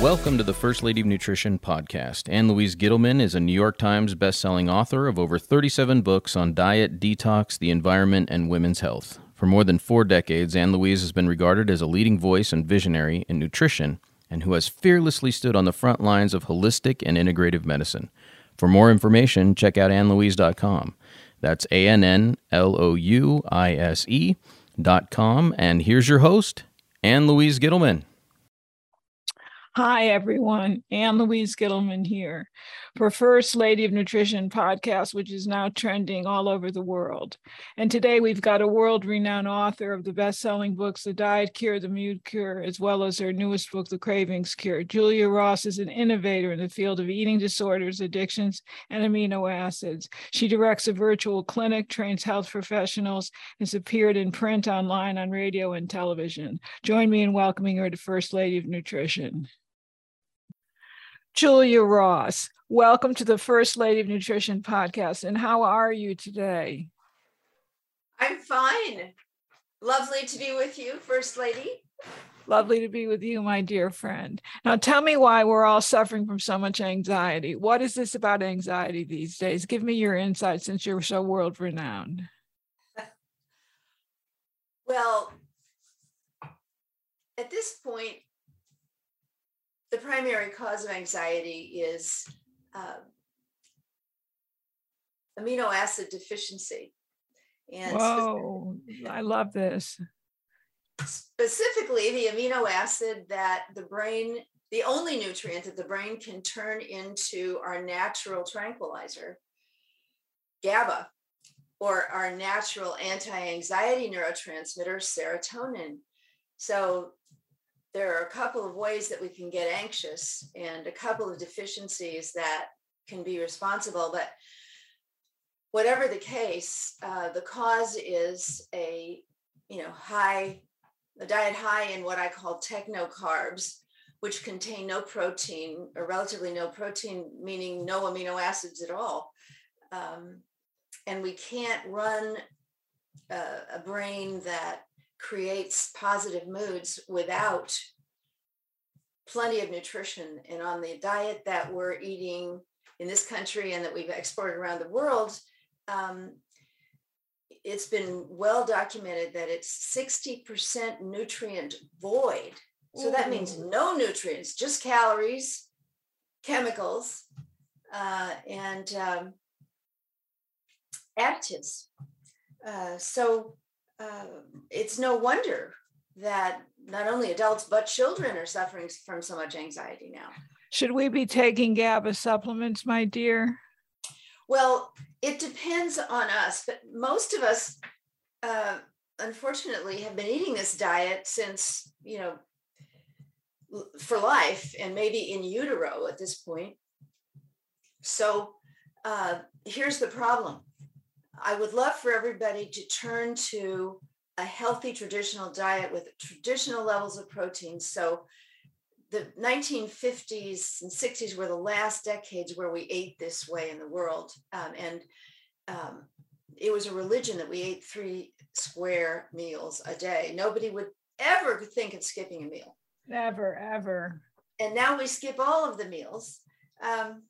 Welcome to the First Lady of Nutrition podcast. Ann Louise Gittleman is a New York Times bestselling author of over 37 books on diet, detox, the environment, and women's health. For more than four decades, Ann Louise has been regarded as a leading voice and visionary in nutrition and who has fearlessly stood on the front lines of holistic and integrative medicine. For more information, check out annlouise.com. That's A N N L O U I S E dot com. And here's your host, Ann Louise Gittleman. Hi, everyone. Ann Louise Gittleman here for First Lady of Nutrition podcast, which is now trending all over the world. And today we've got a world renowned author of the best selling books, The Diet Cure, The Mood Cure, as well as her newest book, The Cravings Cure. Julia Ross is an innovator in the field of eating disorders, addictions, and amino acids. She directs a virtual clinic, trains health professionals, has appeared in print, online, on radio, and television. Join me in welcoming her to First Lady of Nutrition. Julia Ross, welcome to the First Lady of Nutrition podcast. And how are you today? I'm fine. Lovely to be with you, First Lady. Lovely to be with you, my dear friend. Now, tell me why we're all suffering from so much anxiety. What is this about anxiety these days? Give me your insight since you're so world renowned. Well, at this point, the primary cause of anxiety is uh, amino acid deficiency. And Whoa, I love this. Specifically, the amino acid that the brain, the only nutrient that the brain can turn into our natural tranquilizer, GABA, or our natural anti anxiety neurotransmitter, serotonin. So there are a couple of ways that we can get anxious and a couple of deficiencies that can be responsible. But whatever the case, uh, the cause is a you know high a diet high in what I call techno carbs, which contain no protein or relatively no protein, meaning no amino acids at all. Um, and we can't run a, a brain that creates positive moods without plenty of nutrition. And on the diet that we're eating in this country and that we've exported around the world, um, it's been well documented that it's 60% nutrient void. So that means no nutrients, just calories, chemicals, uh, and um, additives. Uh, so uh, it's no wonder that not only adults but children are suffering from so much anxiety now. Should we be taking GABA supplements, my dear? Well, it depends on us, but most of us, uh, unfortunately, have been eating this diet since, you know, for life and maybe in utero at this point. So uh, here's the problem I would love for everybody to turn to a healthy traditional diet with traditional levels of protein. So the 1950s and 60s were the last decades where we ate this way in the world. Um, and um, it was a religion that we ate three square meals a day. Nobody would ever think of skipping a meal. Never, ever. And now we skip all of the meals. Um,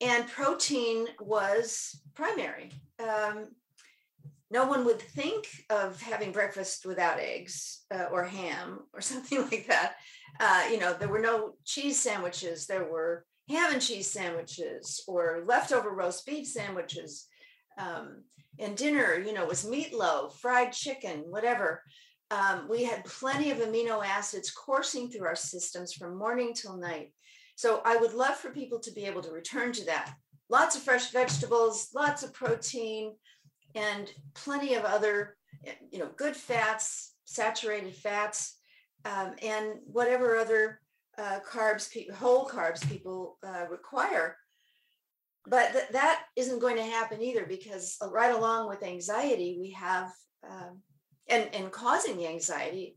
and protein was primary. Um, no one would think of having breakfast without eggs uh, or ham or something like that. Uh, you know, there were no cheese sandwiches. There were ham and cheese sandwiches or leftover roast beef sandwiches. Um, and dinner, you know, was meatloaf, fried chicken, whatever. Um, we had plenty of amino acids coursing through our systems from morning till night. So I would love for people to be able to return to that. Lots of fresh vegetables, lots of protein, and plenty of other, you know, good fats, saturated fats, um, and whatever other uh, carbs, whole carbs people uh, require. But th- that isn't going to happen either because right along with anxiety, we have, um, and, and causing the anxiety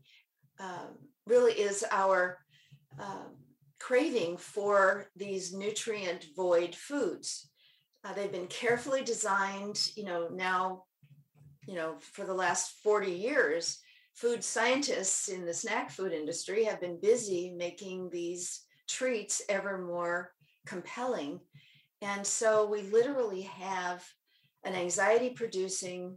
um, really is our um, craving for these nutrient void foods. Uh, they've been carefully designed, you know, now, you know, for the last 40 years, food scientists in the snack food industry have been busy making these treats ever more compelling. And so we literally have an anxiety producing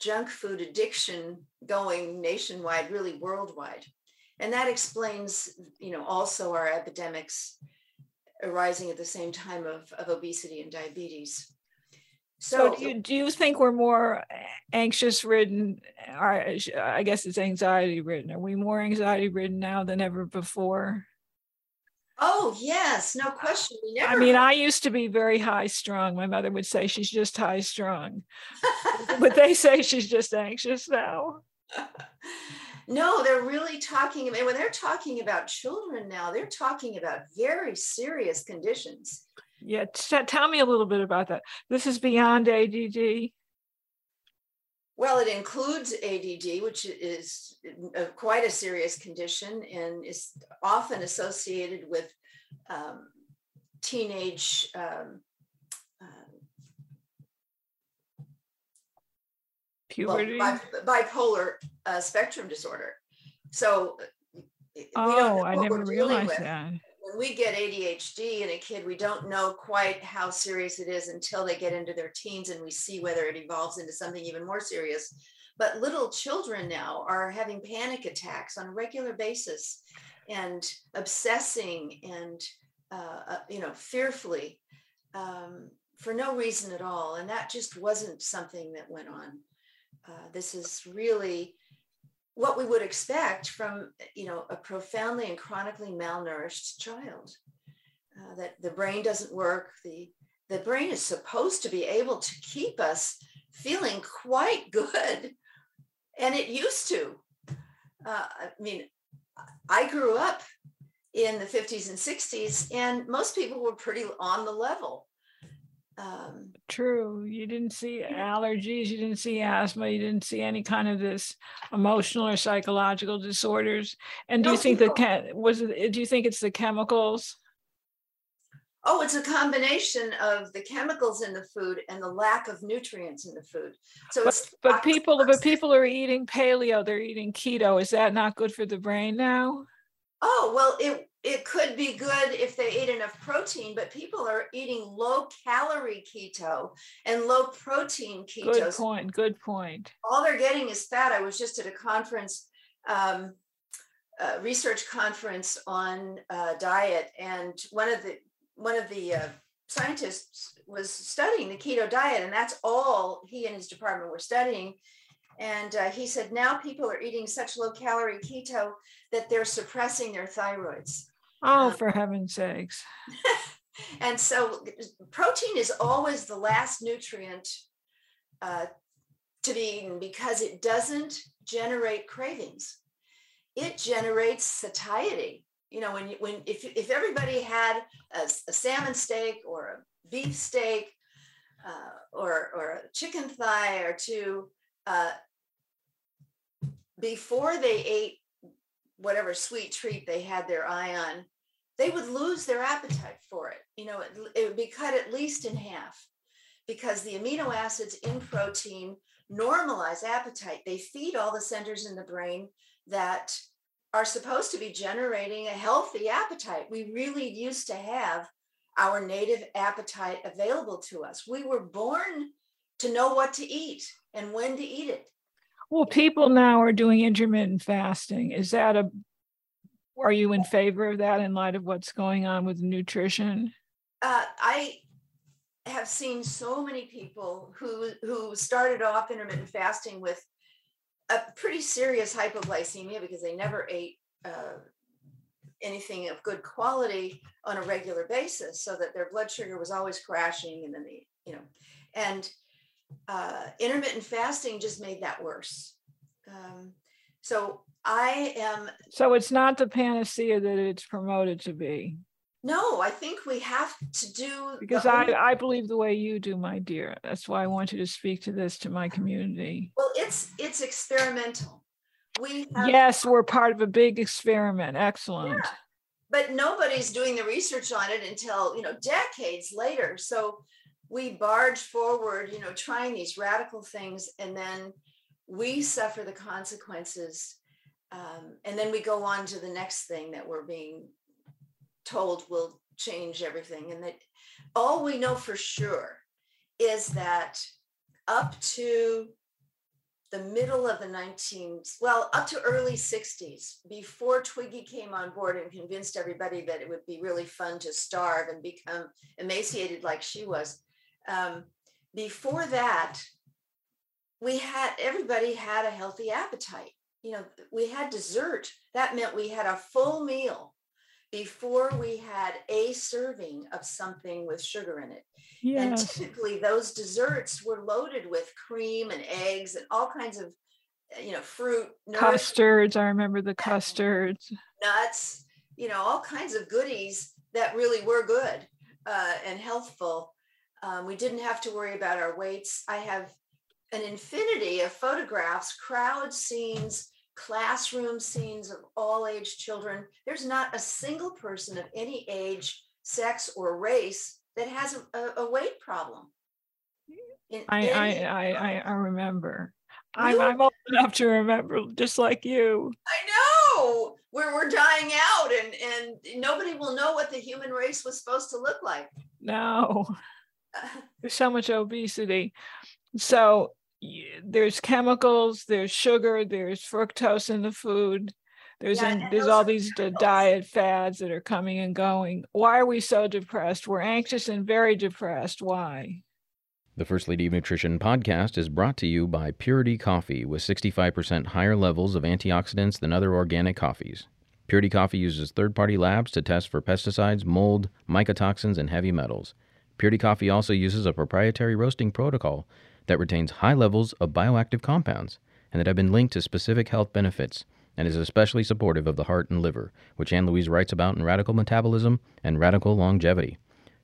junk food addiction going nationwide, really worldwide. And that explains, you know, also our epidemics arising at the same time of, of obesity and diabetes. So, so do, you, do you think we're more anxious ridden? Or I guess it's anxiety ridden. Are we more anxiety ridden now than ever before? Oh yes, no question. Never... I mean, I used to be very high strung. My mother would say she's just high strung, but they say she's just anxious now. no, they're really talking. Mean, when they're talking about children now, they're talking about very serious conditions. Yeah, t- tell me a little bit about that. This is beyond ADD. Well, it includes ADD, which is a, quite a serious condition and is often associated with um, teenage um, puberty, well, bipolar uh, spectrum disorder. So, oh, I never realized that when we get ADHD in a kid, we don't know quite how serious it is until they get into their teens and we see whether it evolves into something even more serious. But little children now are having panic attacks on a regular basis and obsessing and, uh, uh, you know, fearfully um, for no reason at all. And that just wasn't something that went on. Uh, this is really what we would expect from you know a profoundly and chronically malnourished child. Uh, that the brain doesn't work. The the brain is supposed to be able to keep us feeling quite good and it used to. Uh, i mean i grew up in the 50s and 60s and most people were pretty on the level um, True. You didn't see allergies, you didn't see asthma, you didn't see any kind of this emotional or psychological disorders. And do no, you think people. that was it, do you think it's the chemicals? Oh, it's a combination of the chemicals in the food and the lack of nutrients in the food. So but, but people but people are eating paleo, they're eating keto. Is that not good for the brain now? Oh, well, it it could be good if they ate enough protein, but people are eating low calorie keto and low protein keto. Good point. Good point. All they're getting is fat. I was just at a conference, um, a research conference on uh, diet, and one of the one of the uh, scientists was studying the keto diet, and that's all he and his department were studying. And uh, he said now people are eating such low calorie keto that they're suppressing their thyroids. Oh, um, for heaven's sakes. and so protein is always the last nutrient uh, to be eaten because it doesn't generate cravings. It generates satiety. You know, when you, when if if everybody had a, a salmon steak or a beef steak uh, or or a chicken thigh or two, uh, before they ate whatever sweet treat they had their eye on, they would lose their appetite for it. You know, it, it would be cut at least in half because the amino acids in protein normalize appetite. They feed all the centers in the brain that are supposed to be generating a healthy appetite. We really used to have our native appetite available to us. We were born to know what to eat and when to eat it. Well, people now are doing intermittent fasting. Is that a are you in favor of that in light of what's going on with nutrition? Uh, I have seen so many people who who started off intermittent fasting with a pretty serious hypoglycemia because they never ate uh, anything of good quality on a regular basis, so that their blood sugar was always crashing, and then they, you know, and uh, intermittent fasting just made that worse. Um, so I am. So it's not the panacea that it's promoted to be. No, I think we have to do because I I believe the way you do, my dear. That's why I want you to speak to this to my community. Well, it's it's experimental. We have, yes, we're part of a big experiment. Excellent. Yeah. But nobody's doing the research on it until you know decades later. So we barge forward, you know, trying these radical things, and then we suffer the consequences um, and then we go on to the next thing that we're being told will change everything. And that all we know for sure is that up to the middle of the 19th, well, up to early 60s, before Twiggy came on board and convinced everybody that it would be really fun to starve and become emaciated like she was. Um, before that, we had everybody had a healthy appetite. You know, we had dessert. That meant we had a full meal before we had a serving of something with sugar in it. And typically those desserts were loaded with cream and eggs and all kinds of, you know, fruit, custards. I remember the custards, nuts, you know, all kinds of goodies that really were good uh, and healthful. Um, we didn't have to worry about our weights. I have an infinity of photographs, crowd scenes, classroom scenes of all age children. There's not a single person of any age, sex, or race that has a, a weight problem. I, I, I, I remember. I'm, I'm old enough to remember, just like you. I know. We're, we're dying out, and, and nobody will know what the human race was supposed to look like. No. There's so much obesity. So there's chemicals, there's sugar, there's fructose in the food. There's yeah, in, there's all these diet fads that are coming and going. Why are we so depressed? We're anxious and very depressed. Why? The First Lady of Nutrition podcast is brought to you by Purity Coffee with 65% higher levels of antioxidants than other organic coffees. Purity Coffee uses third party labs to test for pesticides, mold, mycotoxins, and heavy metals. Purity Coffee also uses a proprietary roasting protocol that retains high levels of bioactive compounds and that have been linked to specific health benefits and is especially supportive of the heart and liver, which Ann Louise writes about in Radical Metabolism and Radical Longevity.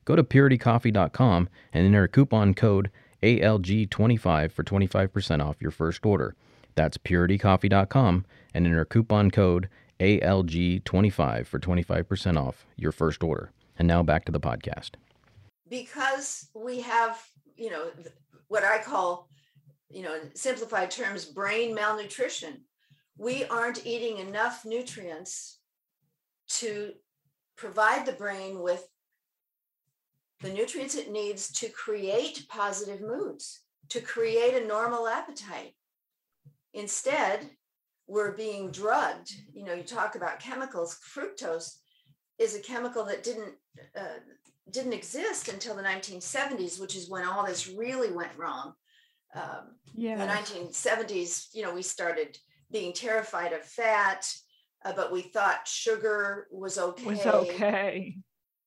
Go to puritycoffee.com and enter coupon code ALG25 for 25% off your first order. That's puritycoffee.com and enter coupon code ALG25 for 25% off your first order. And now back to the podcast. Because we have, you know, what I call, you know, in simplified terms, brain malnutrition. We aren't eating enough nutrients to provide the brain with the nutrients it needs to create positive moods, to create a normal appetite. Instead, we're being drugged. You know, you talk about chemicals. Fructose is a chemical that didn't uh, didn't exist until the 1970s, which is when all this really went wrong. Um, yeah. The 1970s, you know, we started being terrified of fat, uh, but we thought sugar was okay. Was okay.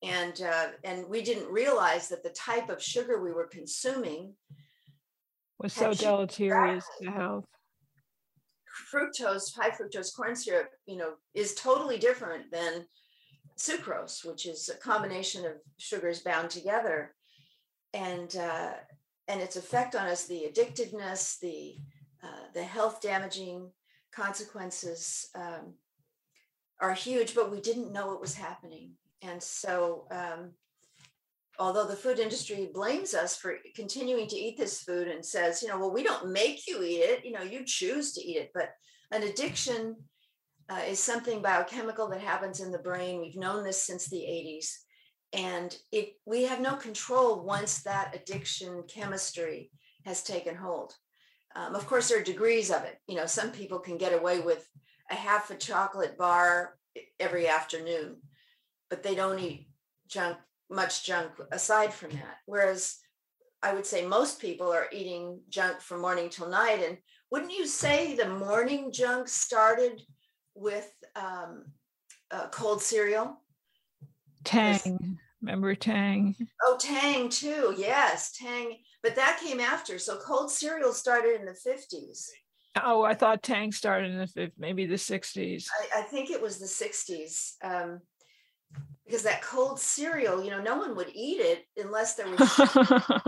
And uh, and we didn't realize that the type of sugar we were consuming was so deleterious to health. Fructose, high fructose corn syrup, you know, is totally different than sucrose, which is a combination of sugars bound together, and uh, and its effect on us, the addictiveness, the uh, the health damaging consequences um, are huge. But we didn't know it was happening, and so. Um, although the food industry blames us for continuing to eat this food and says, you know, well, we don't make you eat it, you know, you choose to eat it. But an addiction uh, is something biochemical that happens in the brain. We've known this since the 80s. And it, we have no control once that addiction chemistry has taken hold. Um, of course, there are degrees of it. You know, some people can get away with a half a chocolate bar every afternoon, but they don't eat junk, much junk aside from that. Whereas I would say most people are eating junk from morning till night. And wouldn't you say the morning junk started with um, uh, cold cereal. Tang. Remember Tang? Oh, Tang too. Yes, Tang. But that came after. So cold cereal started in the 50s. Oh, I thought Tang started in the 50s, maybe the 60s. I, I think it was the 60s. Um, because that cold cereal, you know, no one would eat it unless there was.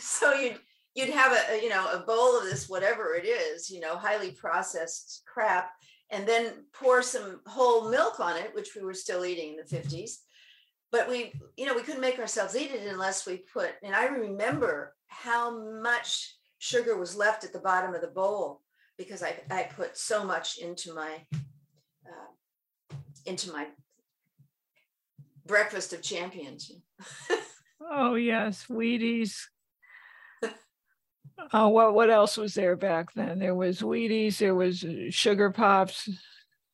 so you'd you'd have a you know a bowl of this whatever it is, you know, highly processed crap, and then pour some whole milk on it, which we were still eating in the 50s. But we, you know, we couldn't make ourselves eat it unless we put, and I remember how much sugar was left at the bottom of the bowl because I, I put so much into my uh, into my breakfast of champions. oh yes, Wheaties. Oh, what what else was there back then? There was Wheaties. There was uh, Sugar Pops.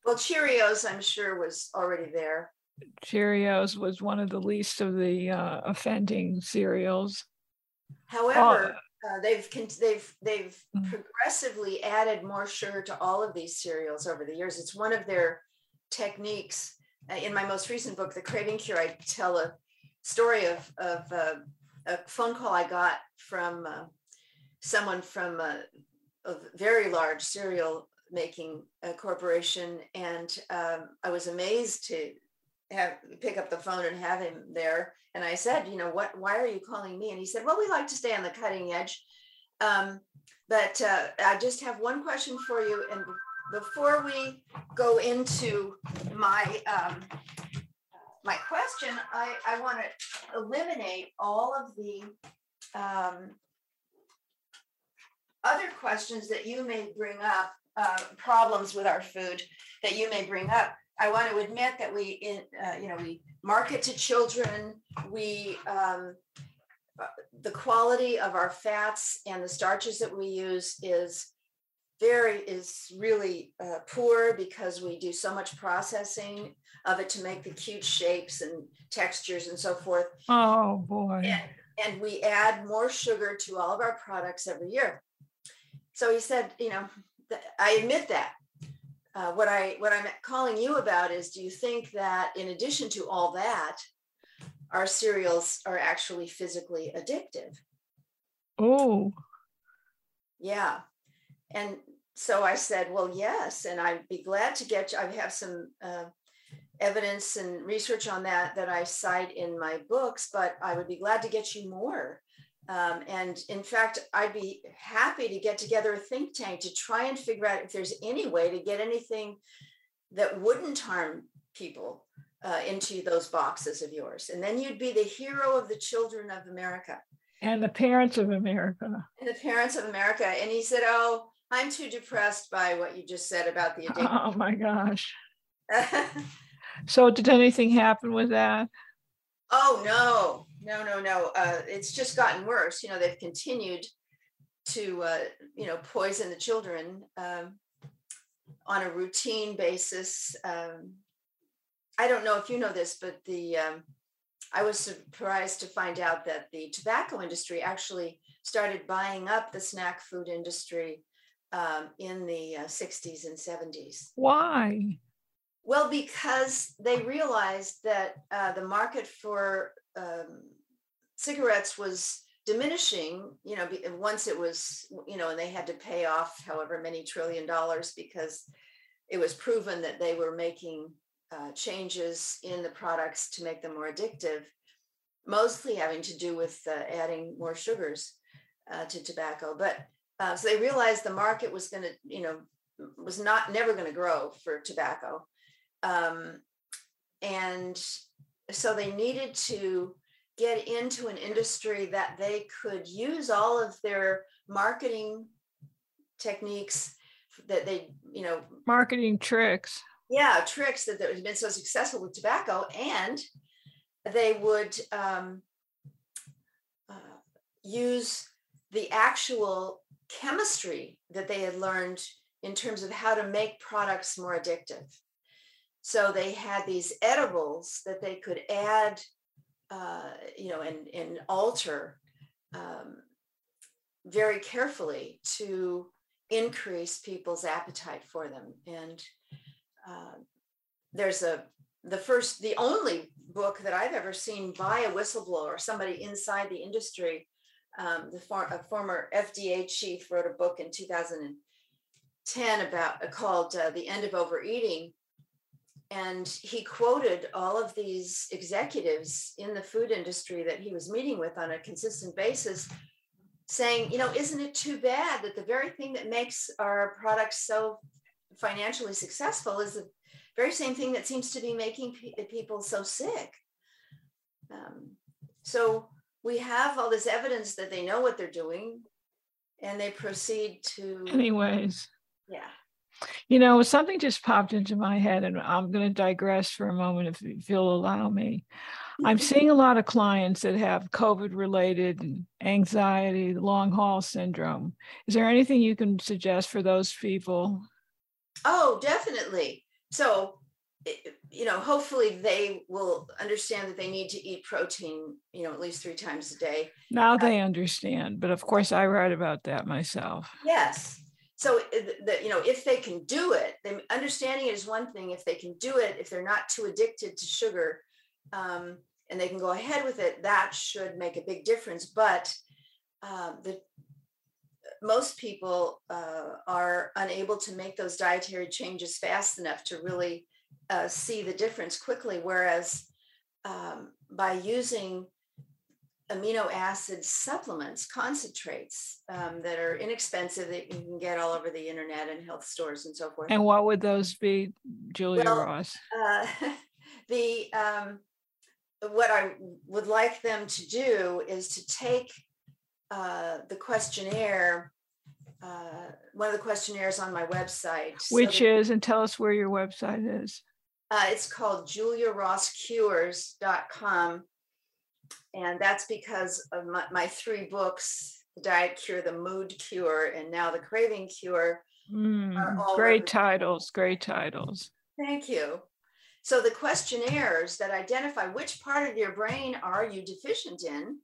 Well, Cheerios, I'm sure, was already there. Cheerios was one of the least of the uh, offending cereals. However, uh, they've they've they've mm. progressively added more sugar to all of these cereals over the years. It's one of their techniques. Uh, in my most recent book, The Craving Cure, I tell a story of of uh, a phone call I got from uh, someone from a, a, very large cereal making uh, corporation, and um, I was amazed to have pick up the phone and have him there. And I said, you know, what? Why are you calling me? And he said, well, we like to stay on the cutting edge. Um, but uh, I just have one question for you. And before we go into my um, my question, I, I want to eliminate all of the um, other questions that you may bring up, uh, problems with our food that you may bring up. I want to admit that we, in, uh, you know, we market to children. We, um, uh, the quality of our fats and the starches that we use is very is really uh, poor because we do so much processing of it to make the cute shapes and textures and so forth. Oh boy! And, and we add more sugar to all of our products every year. So he said, you know, I admit that uh, what I what I'm calling you about is do you think that in addition to all that, our cereals are actually physically addictive? Oh. Yeah. And so I said, well, yes. And I'd be glad to get you, I have some uh, evidence and research on that that I cite in my books, but I would be glad to get you more. Um, and in fact, I'd be happy to get together a think tank to try and figure out if there's any way to get anything that wouldn't harm people uh, into those boxes of yours. And then you'd be the hero of the children of America. And the parents of America. And the parents of America. And he said, Oh, I'm too depressed by what you just said about the addiction. Oh my gosh. so, did anything happen with that? Oh, no no, no, no. Uh, it's just gotten worse. You know, they've continued to, uh, you know, poison the children um, on a routine basis. Um, I don't know if you know this, but the um, I was surprised to find out that the tobacco industry actually started buying up the snack food industry um, in the uh, 60s and 70s. Why? Well, because they realized that uh, the market for um, cigarettes was diminishing you know once it was you know and they had to pay off however many trillion dollars because it was proven that they were making uh, changes in the products to make them more addictive mostly having to do with uh, adding more sugars uh, to tobacco. But uh, so they realized the market was going to you know was not never going to grow for tobacco. Um, and so they needed to get into an industry that they could use all of their marketing techniques that they, you know, marketing tricks. Yeah, tricks that, that have been so successful with tobacco, and they would um, uh, use the actual chemistry that they had learned in terms of how to make products more addictive. So they had these edibles that they could add uh, you know, and, and alter um, very carefully to increase people's appetite for them. And uh, there's a, the first, the only book that I've ever seen by a whistleblower, somebody inside the industry. Um, the for, a former FDA chief wrote a book in 2010 about uh, called uh, "The End of Overeating," and he quoted all of these executives in the food industry that he was meeting with on a consistent basis saying you know isn't it too bad that the very thing that makes our products so financially successful is the very same thing that seems to be making pe- people so sick? Um, so we have all this evidence that they know what they're doing and they proceed to anyways. Yeah You know, something just popped into my head, and I'm going to digress for a moment if, if you'll allow me. I'm mm-hmm. seeing a lot of clients that have COVID related anxiety, long haul syndrome. Is there anything you can suggest for those people? Oh, definitely. So, you know, hopefully they will understand that they need to eat protein, you know, at least three times a day. Now they understand, but of course I write about that myself. Yes. So, the, you know, if they can do it, then understanding it is one thing. If they can do it, if they're not too addicted to sugar, um, and they can go ahead with it, that should make a big difference. But uh, the most people uh, are unable to make those dietary changes fast enough to really uh, see the difference quickly. Whereas um, by using amino acid supplements, concentrates um, that are inexpensive that you can get all over the internet and health stores and so forth. And what would those be, Julia well, Ross? Uh, the um, what I would like them to do is to take uh, the questionnaire, uh, one of the questionnaires on my website. Which so is, and tell us where your website is. Uh, it's called juliarosscures.com. And that's because of my, my, three books The Diet Cure, The Mood Cure, and now The Craving Cure. Mm, great titles, great titles. Thank you. So the questionnaires that identify which part of your brain are you deficient in?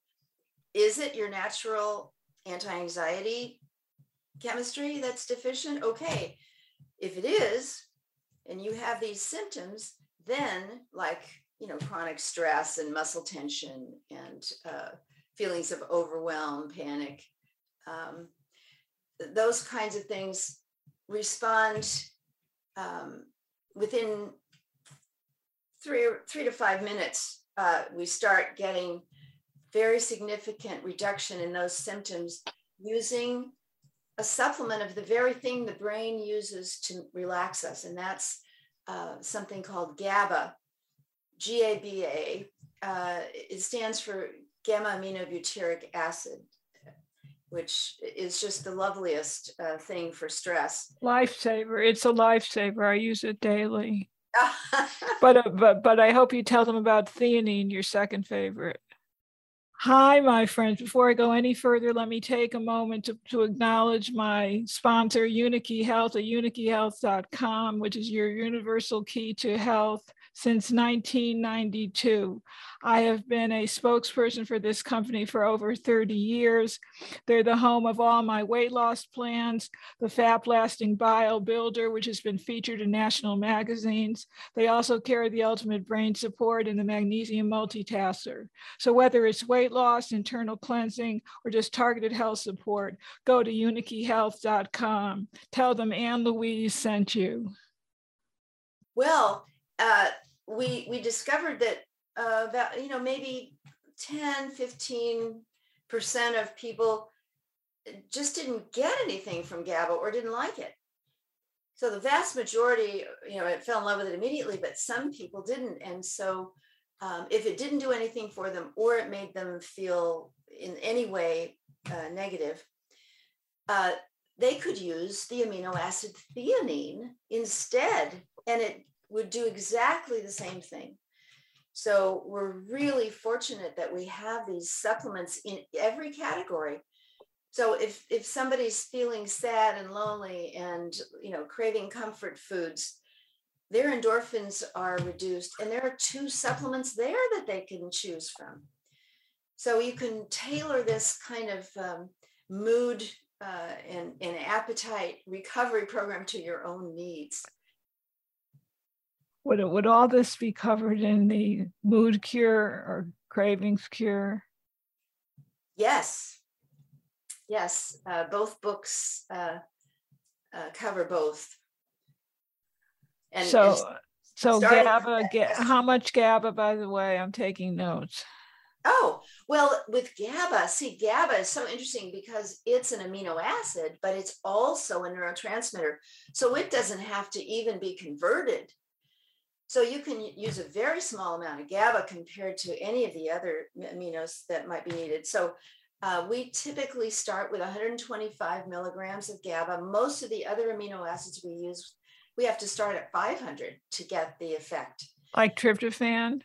Is it your natural anti-anxiety chemistry that's deficient? Okay. If it is, and you have these symptoms, then like, you know, chronic stress and muscle tension and uh, feelings of overwhelm, panic, um, those kinds of things respond um, within three three to five minutes, uh, we start getting very significant reduction in those symptoms using a supplement of the very thing the brain uses to relax us, and that's uh, something called GABA, G-A-B-A. Uh, it stands for gamma aminobutyric acid, which is just the loveliest uh, thing for stress. Lifesaver. It's a lifesaver. I use it daily. but uh, but but I hope you tell them about theanine, your second favorite. Hi, my friends. Before I go any further, let me take a moment to, to acknowledge my sponsor, Unikey Health at unikeyhealth.com, which is your universal key to health since 1992. I have been a spokesperson for this company for over 30 years. They're the home of all my weight loss plans, the Fat Lasting Bio Builder, which has been featured in national magazines. They also carry the Ultimate Brain Support and the Magnesium Multitasker. So whether it's weight loss, internal cleansing, or just targeted health support, go to unikeyhealth.com. Tell them Ann Louise sent you. Well, uh, we we discovered that uh, about you know maybe 10 15 percent of people just didn't get anything from GABA or didn't like it. So the vast majority, you know, it fell in love with it immediately, but some people didn't. And so um, if it didn't do anything for them or it made them feel in any way uh, negative, uh, they could use the amino acid theanine instead. And it would do exactly the same thing. So we're really fortunate that we have these supplements in every category. So if if somebody's feeling sad and lonely and you know craving comfort foods, their endorphins are reduced and there are two supplements there that they can choose from. So you can tailor this kind of um, mood uh, and, and appetite recovery program to your own needs. Would, it, would all this be covered in the mood cure or cravings cure? Yes. Yes. Uh, both books uh, uh, cover both. And, so, and so GABA, ga- how much GABA, by the way? I'm taking notes. Oh, well, with GABA, see, GABA is so interesting because it's an amino acid, but it's also a neurotransmitter. So it doesn't have to even be converted so you can use a very small amount of GABA compared to any of the other aminos that might be needed. So Uh, we typically start with 125 milligrams of GABA. Most of the other amino acids we use, we have to start at 500 to get the effect. Like tryptophan?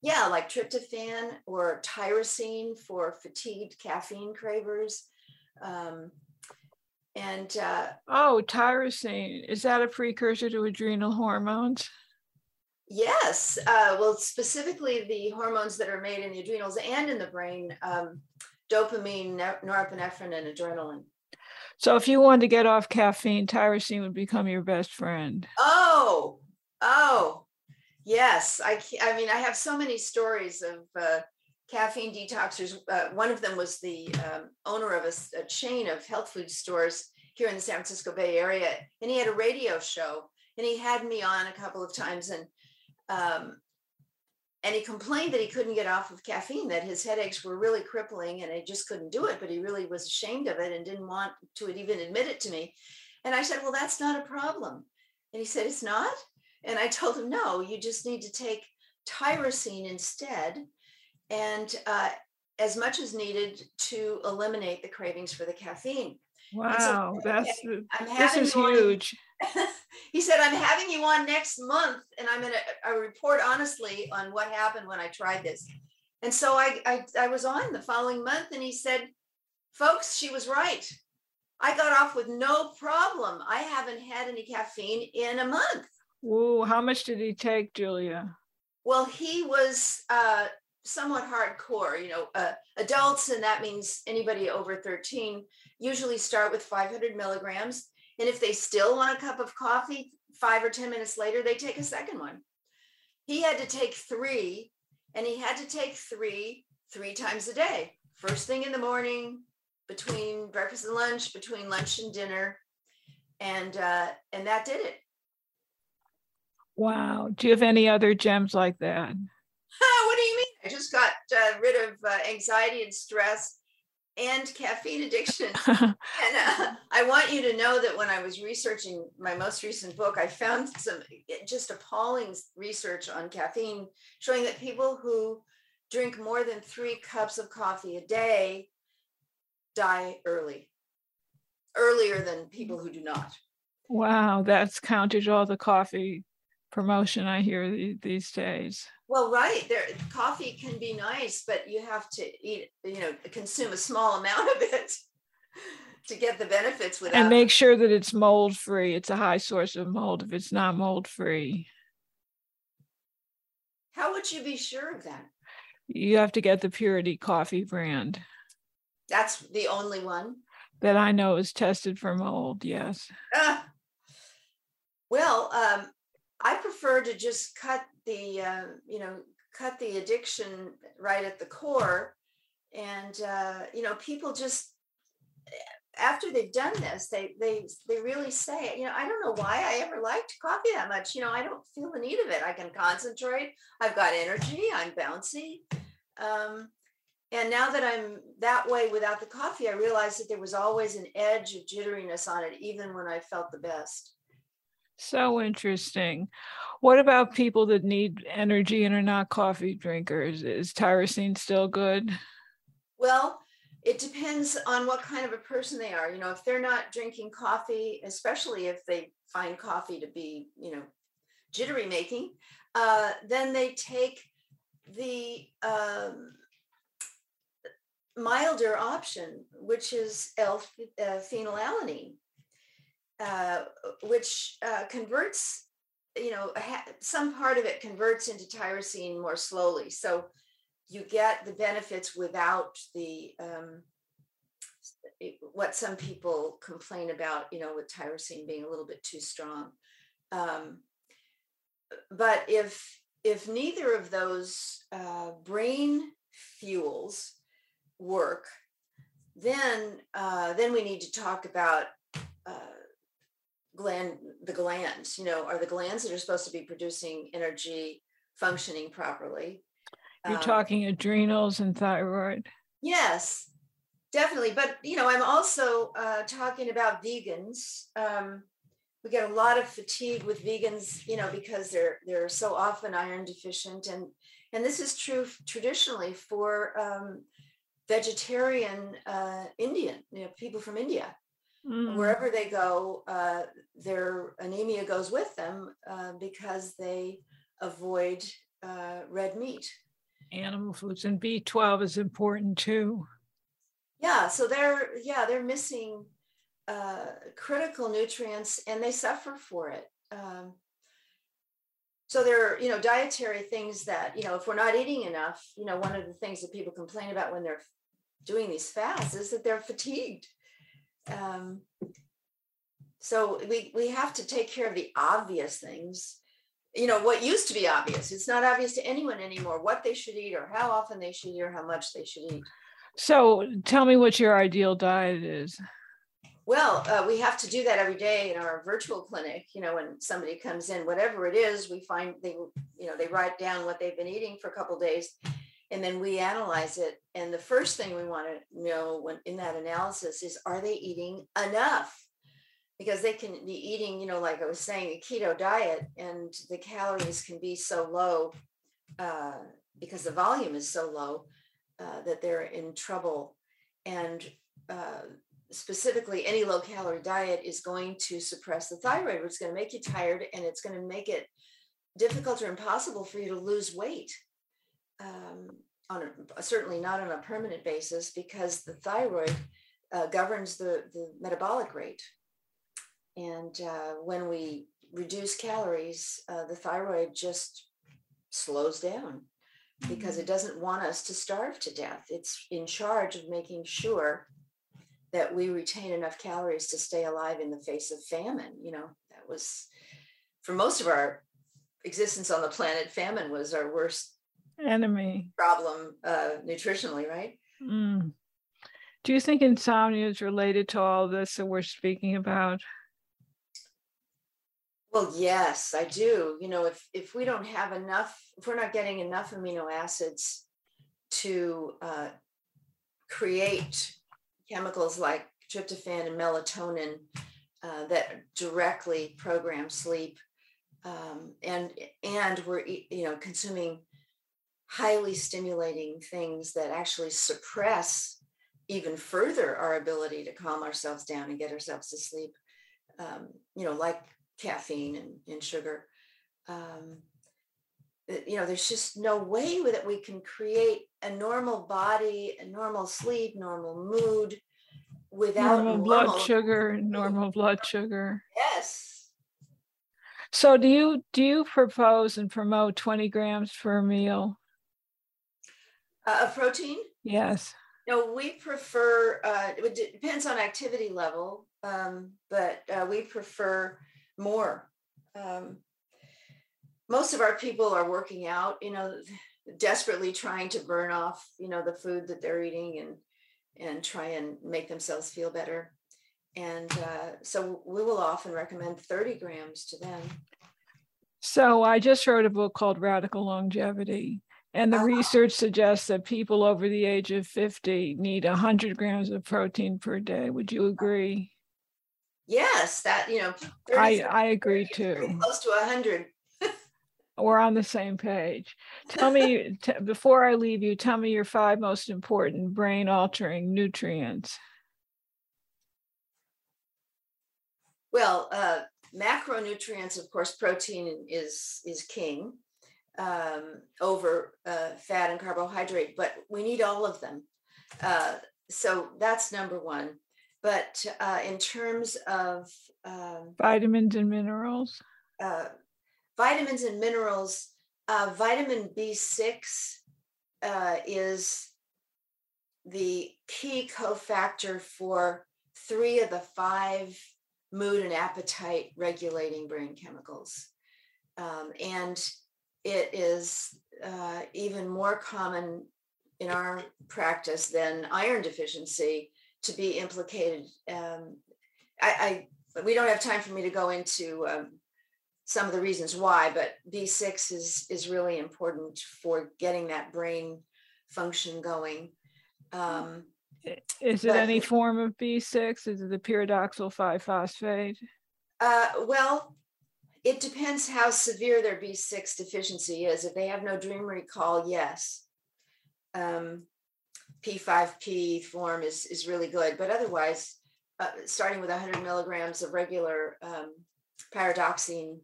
Yeah, like tryptophan or tyrosine for fatigued caffeine cravers. Um, and uh, oh, tyrosine is that a precursor to adrenal hormones? Yes, uh, well, specifically the hormones that are made in the adrenals and in the brain, um, dopamine, norepinephrine, and adrenaline. So, if you wanted to get off caffeine, tyrosine would become your best friend. Oh, oh, yes. I, I mean, I have so many stories of uh, caffeine detoxers. Uh, one of them was the um, owner of a, a, chain of health food stores here in the San Francisco Bay Area, and he had a radio show, and he had me on a couple of times, and um, and he complained that he couldn't get off of caffeine, that his headaches were really crippling, and he just couldn't do it. But he really was ashamed of it and didn't want to even admit it to me. And I said, "Well, that's not a problem." And he said, "It's not." And I told him, "No, you just need to take tyrosine instead." and uh, as much as needed to eliminate the cravings for the caffeine. Wow, so, that's this is huge. He said, "I'm having you on next month, and I'm going to report honestly on what happened when I tried this." And so I, I I was on the following month, and he said, "Folks, she was right. I got off with no problem. I haven't had any caffeine in a month." Whoa, how much did he take, Julia? Well, he was uh, somewhat hardcore. You know, uh, adults, and that means anybody over 13, usually start with 500 milligrams. And if they still want a cup of coffee, five or 10 minutes later, they take a second one. He had to take three, and he had to take three three times a day. First thing in the morning, between breakfast and lunch, between lunch and dinner, and uh, and that did it. Wow. Do you have any other gems like that? what do you mean? I just got uh, rid of uh, anxiety and stress and caffeine addiction. and uh, I want you to know that when I was researching my most recent book, I found some eh, just appalling research on caffeine showing that people who drink more than three cups of coffee a day die early, earlier than people who do not. Wow, that's counted all the coffee promotion I hear these days. Well, right. There, coffee can be nice, but you have to eat, you know, consume a small amount of it to get the benefits without. And make sure that it's mold free. It's a high source of mold if it's not mold free. How would you be sure of that? You have to get the Purity Coffee brand. That's the only one that I know is tested for mold. Yes. Uh, well, um, I prefer to just cut the uh, you know cut the addiction right at the core, and uh, you know people just after they've done this, they they they really say, you know, I don't know why I ever liked coffee that much. You know, I don't feel the need of it. I can concentrate. I've got energy. I'm bouncy. Um, and now that I'm that way without the coffee, I realized that there was always an edge of jitteriness on it, even when I felt the best. So interesting. What about people that need energy and are not coffee drinkers? Is tyrosine still good? Well, it depends on what kind of a person they are. You know, if they're not drinking coffee, especially if they find coffee to be, you know, jittery making, uh, then they take the um, milder option, which is L-phenylalanine. Uh, which uh, converts, you know, some part of it converts into tyrosine more slowly. So you get the benefits without the um, what some people complain about, you know, with tyrosine being a little bit too strong. Um, but if if neither of those uh, brain fuels work, then uh, then we need to talk about gland the glands you know are the glands that are supposed to be producing energy functioning properly. You're um, talking adrenals and thyroid. Yes definitely but you know i'm also uh, talking about vegans. Um, we get a lot of fatigue with vegans you know because they're they're so often iron deficient and and this is true traditionally for um, vegetarian uh, Indian, you know, people from India. Mm. Wherever they go, uh, their anemia goes with them uh, because they avoid uh, red meat. Animal foods and B12 is important too. Yeah, so they're yeah they're missing uh, critical nutrients and they suffer for it. Um, so there are you know dietary things that you know if we're not eating enough, you know one of the things that people complain about when they're doing these fasts is that they're fatigued. Um, so we we have to take care of the obvious things. You know what used to be obvious it's not obvious to anyone anymore what they should eat or how often they should eat or how much they should eat. So tell me what your ideal diet is. well uh, we have to do that every day in our virtual clinic you know when somebody comes in whatever it is we find they you know they write down what they've been eating for a couple days and then we analyze it and the first thing we want to know when in that analysis is are they eating enough because they can be eating, you know, like I was saying, a keto diet, and the calories can be so low uh, because the volume is so low uh, that they're in trouble. And uh, specifically, any low calorie diet is going to suppress the thyroid, which is going to make you tired and it's going to make it difficult or impossible for you to lose weight. Um, on a, certainly not on a permanent basis because the thyroid uh, governs the, the metabolic rate and uh, when we reduce calories, uh, the thyroid just slows down because it doesn't want us to starve to death. It's in charge of making sure that we retain enough calories to stay alive in the face of famine. You know, that was for most of our existence on the planet, famine was our worst Enemy. problem uh, nutritionally, right? Mm. Do you think insomnia is related to all this that we're speaking about? Well, yes, I do. You know, if if we don't have enough, if we're not getting enough amino acids to uh, create chemicals like tryptophan and melatonin uh, that directly program sleep, um, and and we're you know consuming highly stimulating things that actually suppress even further our ability to calm ourselves down and get ourselves to sleep. Um, you know, like caffeine and, and sugar. Um, you know, there's just no way that we can create a normal body, a normal sleep, normal mood without normal blood sugar, normal blood sugar. Yes. So do you do you propose and promote 20 grams for a meal? Uh, of protein? Yes. No, we prefer, uh, it depends on activity level, um, but uh, we prefer more. Um, most of our people are working out, you know, desperately trying to burn off, you know, the food that they're eating and and try and make themselves feel better. And uh, so we will often recommend 30 grams to them. So I just wrote a book called Radical Longevity. And the uh-huh. research suggests that people over the age of 50 need 100 grams of protein per day. Would you agree? Yes, that you know. I I agree too. Close to a hundred. We're on the same page. Tell me t- before I leave you. Tell me your five most important brain altering nutrients. Well, uh, macronutrients, of course, protein is is king um, over uh, fat and carbohydrate, but we need all of them. Uh, so that's number one. But uh, in terms of um, vitamins and minerals, uh, vitamins and minerals, uh, vitamin B6 uh, is the key cofactor for three of the five mood and appetite regulating brain chemicals. Um, and it is uh, even more common in our practice than iron deficiency to be implicated. Um, I, I, we don't have time for me to go into um, some of the reasons why, but B6 is is really important for getting that brain function going. Um, is it but, any form of B6? Is it the pyridoxal 5 phosphate? Uh, well, it depends how severe their B6 deficiency is. If they have no dream recall, yes. Um, P5P form is, is really good. But otherwise, uh, starting with 100 milligrams of regular um, pyridoxine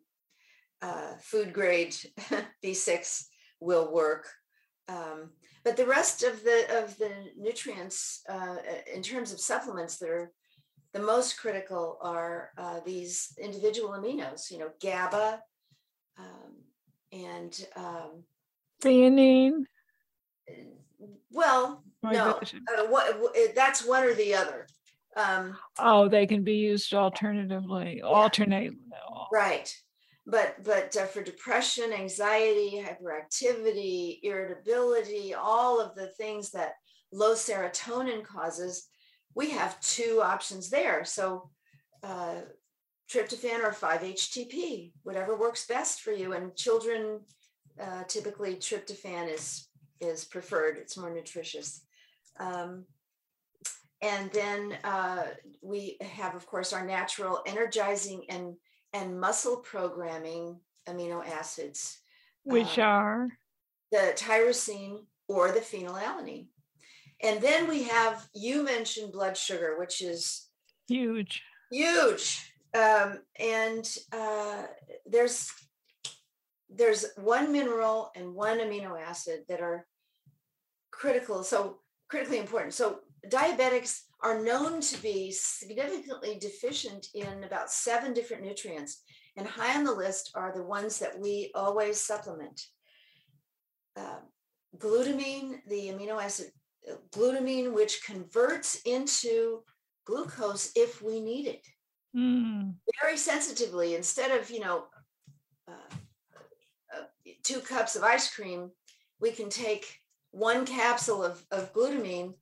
uh, food grade B6 will work. Um, but the rest of the of the nutrients uh, in terms of supplements that are the most critical are uh, these individual aminos, you know, GABA um, and um, theanine. Well, no, uh, what, that's one or the other. Um, oh, they can be used alternatively, yeah. alternate. Right. But but uh, for depression, anxiety, hyperactivity, irritability, all of the things that low serotonin causes, we have two options there. So uh, tryptophan or 5-HTP, whatever works best for you. And children, uh, typically tryptophan is is preferred. It's more nutritious. Um, and then uh, we have, of course, our natural energizing and, and muscle programming amino acids. Which uh, are? The tyrosine or the phenylalanine. And then we have, you mentioned blood sugar, which is huge. Huge. Um, and uh, there's there's one mineral and one amino acid that are critical. So critically important. So diabetics are known to be significantly deficient in about seven different nutrients, and high on the list are the ones that we always supplement. Uh, glutamine, the amino acid glutamine, which converts into glucose if we need it. Mm. Very sensitively, instead of, you know, uh, uh, two cups of ice cream, we can take one capsule of, of glutamine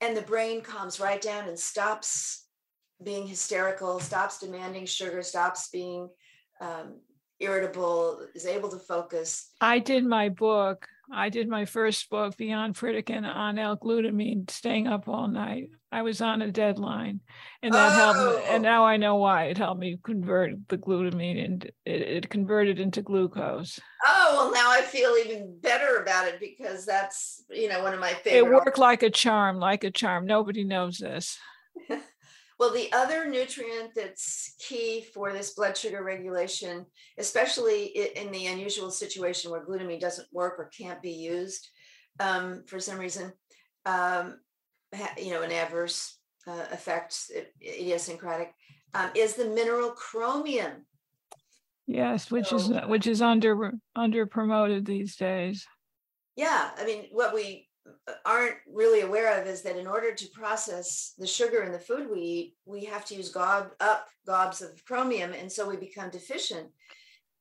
and the brain calms right down and stops being hysterical, stops demanding sugar, stops being um, irritable, is able to focus. I did my book. I did my first book, Beyond Pritikin, on L-glutamine, staying up all night. I was on a deadline, and that oh. helped. And now I know why it helped me convert the glutamine, and it, it converted into glucose. Oh well, now I feel even better about it because that's you know one of my favorite. It worked like a charm, like a charm. Nobody knows this. Well, the other nutrient that's key for this blood sugar regulation, especially in the unusual situation where glutamine doesn't work or can't be used um, for some reason, um, you know, an adverse uh, effect, idiosyncratic, um, is the mineral chromium. Yes, which so, is which is under under promoted these days. Yeah, I mean, what we aren't really aware of is that in order to process the sugar in the food we eat, we have to use gob up gobs of chromium, and so we become deficient.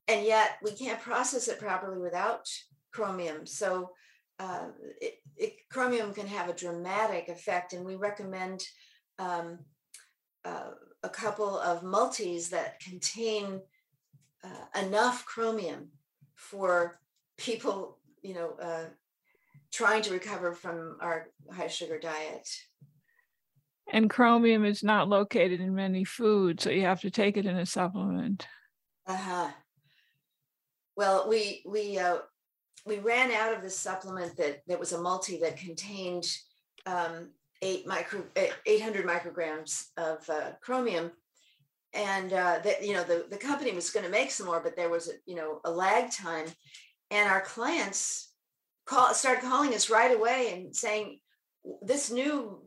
And yet we can't process it properly without chromium. So uh, it, it, chromium can have a dramatic effect, and we recommend um, uh, a couple of multis that contain uh, enough chromium for people, you know, uh, trying to recover from our high sugar diet. And chromium is not located in many foods, so you have to take it in a supplement. Uh huh. Well, we we uh, we ran out of the supplement that that was a multi that contained um, eight micro eight hundred micrograms of uh, chromium, and uh, that you know the the company was going to make some more, but there was a, you know a lag time, and our clients call started calling us right away and saying this new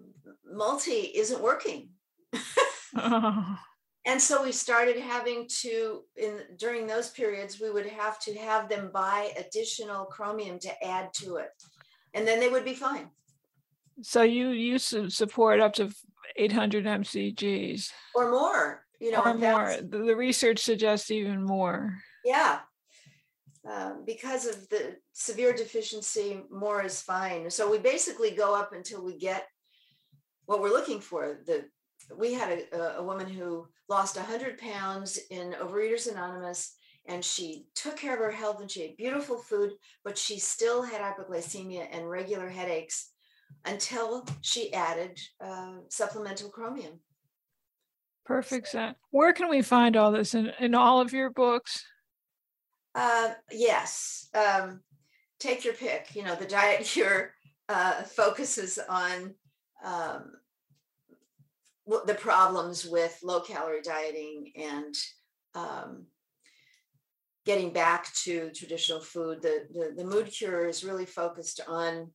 multi isn't working. Oh. and so we started having to in during those periods we would have to have them buy additional chromium to add to it and then they would be fine. So you used to support up to 800 mcgs or more you know or more. The research suggests even more. Yeah um, because of the severe deficiency, more is fine. So we basically go up until we get what we're looking for. The we had a, a woman who lost 100 pounds in Overeaters Anonymous, and she took care of her health and she ate beautiful food, but she still had hypoglycemia and regular headaches until she added uh, supplemental chromium. Perfect. Where can we find all this in, in all of your books? Uh, yes. Um, take your pick. You know, the Diet Cure uh, focuses on um, the problems with low calorie dieting and um, getting back to traditional food. The, the, the mood cure is really focused on,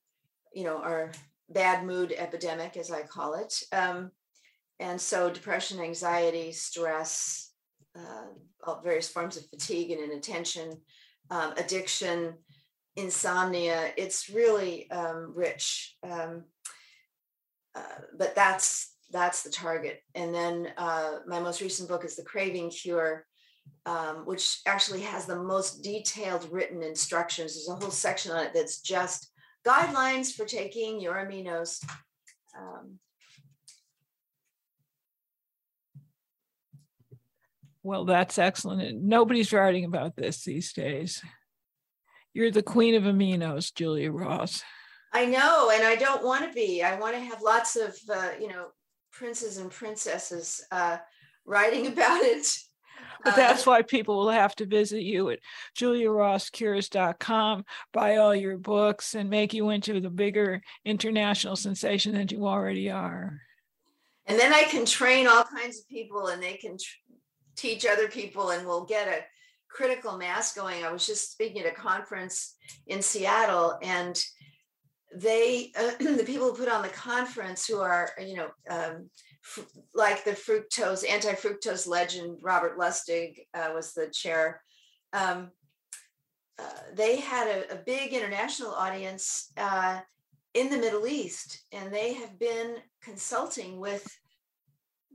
you know, our bad mood epidemic, as I call it. Um, and so depression, anxiety, stress, uh, various forms of fatigue and inattention, um, addiction, insomnia. It's really um, rich. Um, uh, but that's that's the target. And then uh, my most recent book is The Craving Cure, um, which actually has the most detailed written instructions. There's a whole section on it that's just guidelines for taking your aminos. Um, well, that's excellent. And nobody's writing about this these days. You're the queen of aminos, Julia Ross. I know, and I don't want to be. I want to have lots of, uh, you know, princes and princesses uh, writing about it. But that's uh, why people will have to visit you at juliarosscures.com, buy all your books, and make you into the bigger international sensation that you already are. And then I can train all kinds of people and they can teach other people, and we'll get a critical mass going. I was just speaking at a conference in Seattle, and they uh, the people who put on the conference who are you know um, like the fructose anti-fructose legend robert lustig uh, was the chair um, uh, they had a, a, big international audience uh, in the middle east and they have been consulting with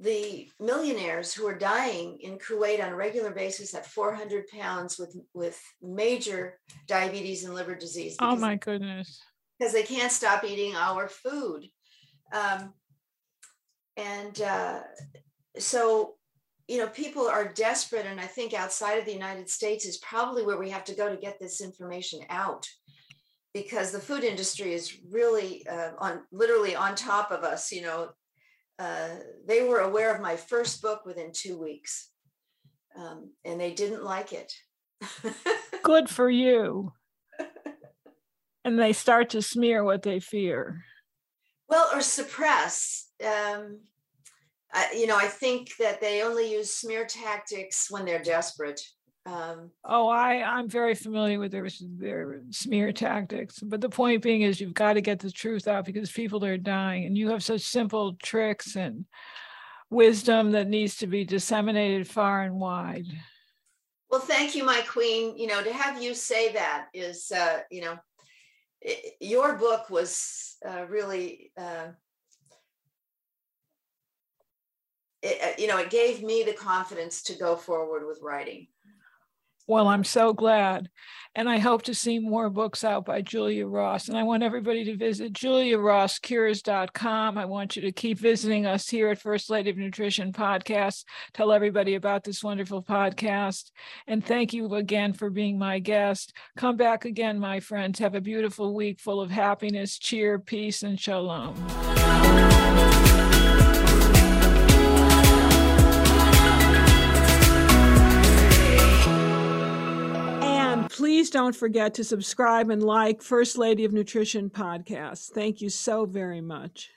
the millionaires who are dying in kuwait on a regular basis at 400 pounds with with major diabetes and liver disease oh my goodness because they can't stop eating our food. Um, and uh, so, you know, people are desperate. And I think outside of the United States is probably where we have to go to get this information out because the food industry is really uh, on literally on top of us. You know, uh, they were aware of my first book within two weeks um, and they didn't like it. Good for you. And they start to smear what they fear. Well or suppress um, I, you know i think that they only use smear tactics when they're desperate um, oh i i'm very familiar with their, their smear tactics but the point being is you've got to get the truth out because people are dying and you have such simple tricks and wisdom that needs to be disseminated far and wide. Well thank you my queen. You know to have you say that is uh, you know it, your book was uh, really uh, it, uh, you know it gave me the confidence to go forward with writing well, I'm so glad. And I hope to see more books out by Julia Ross. And I want everybody to visit juliarosscures.com. I want you to keep visiting us here at First Lady of Nutrition Podcast. Tell everybody about this wonderful podcast. And thank you again for being my guest. Come back again, my friends. Have a beautiful week full of happiness, cheer, peace, and shalom. Please don't forget to subscribe and like First Lady of Nutrition podcast. Thank you so very much.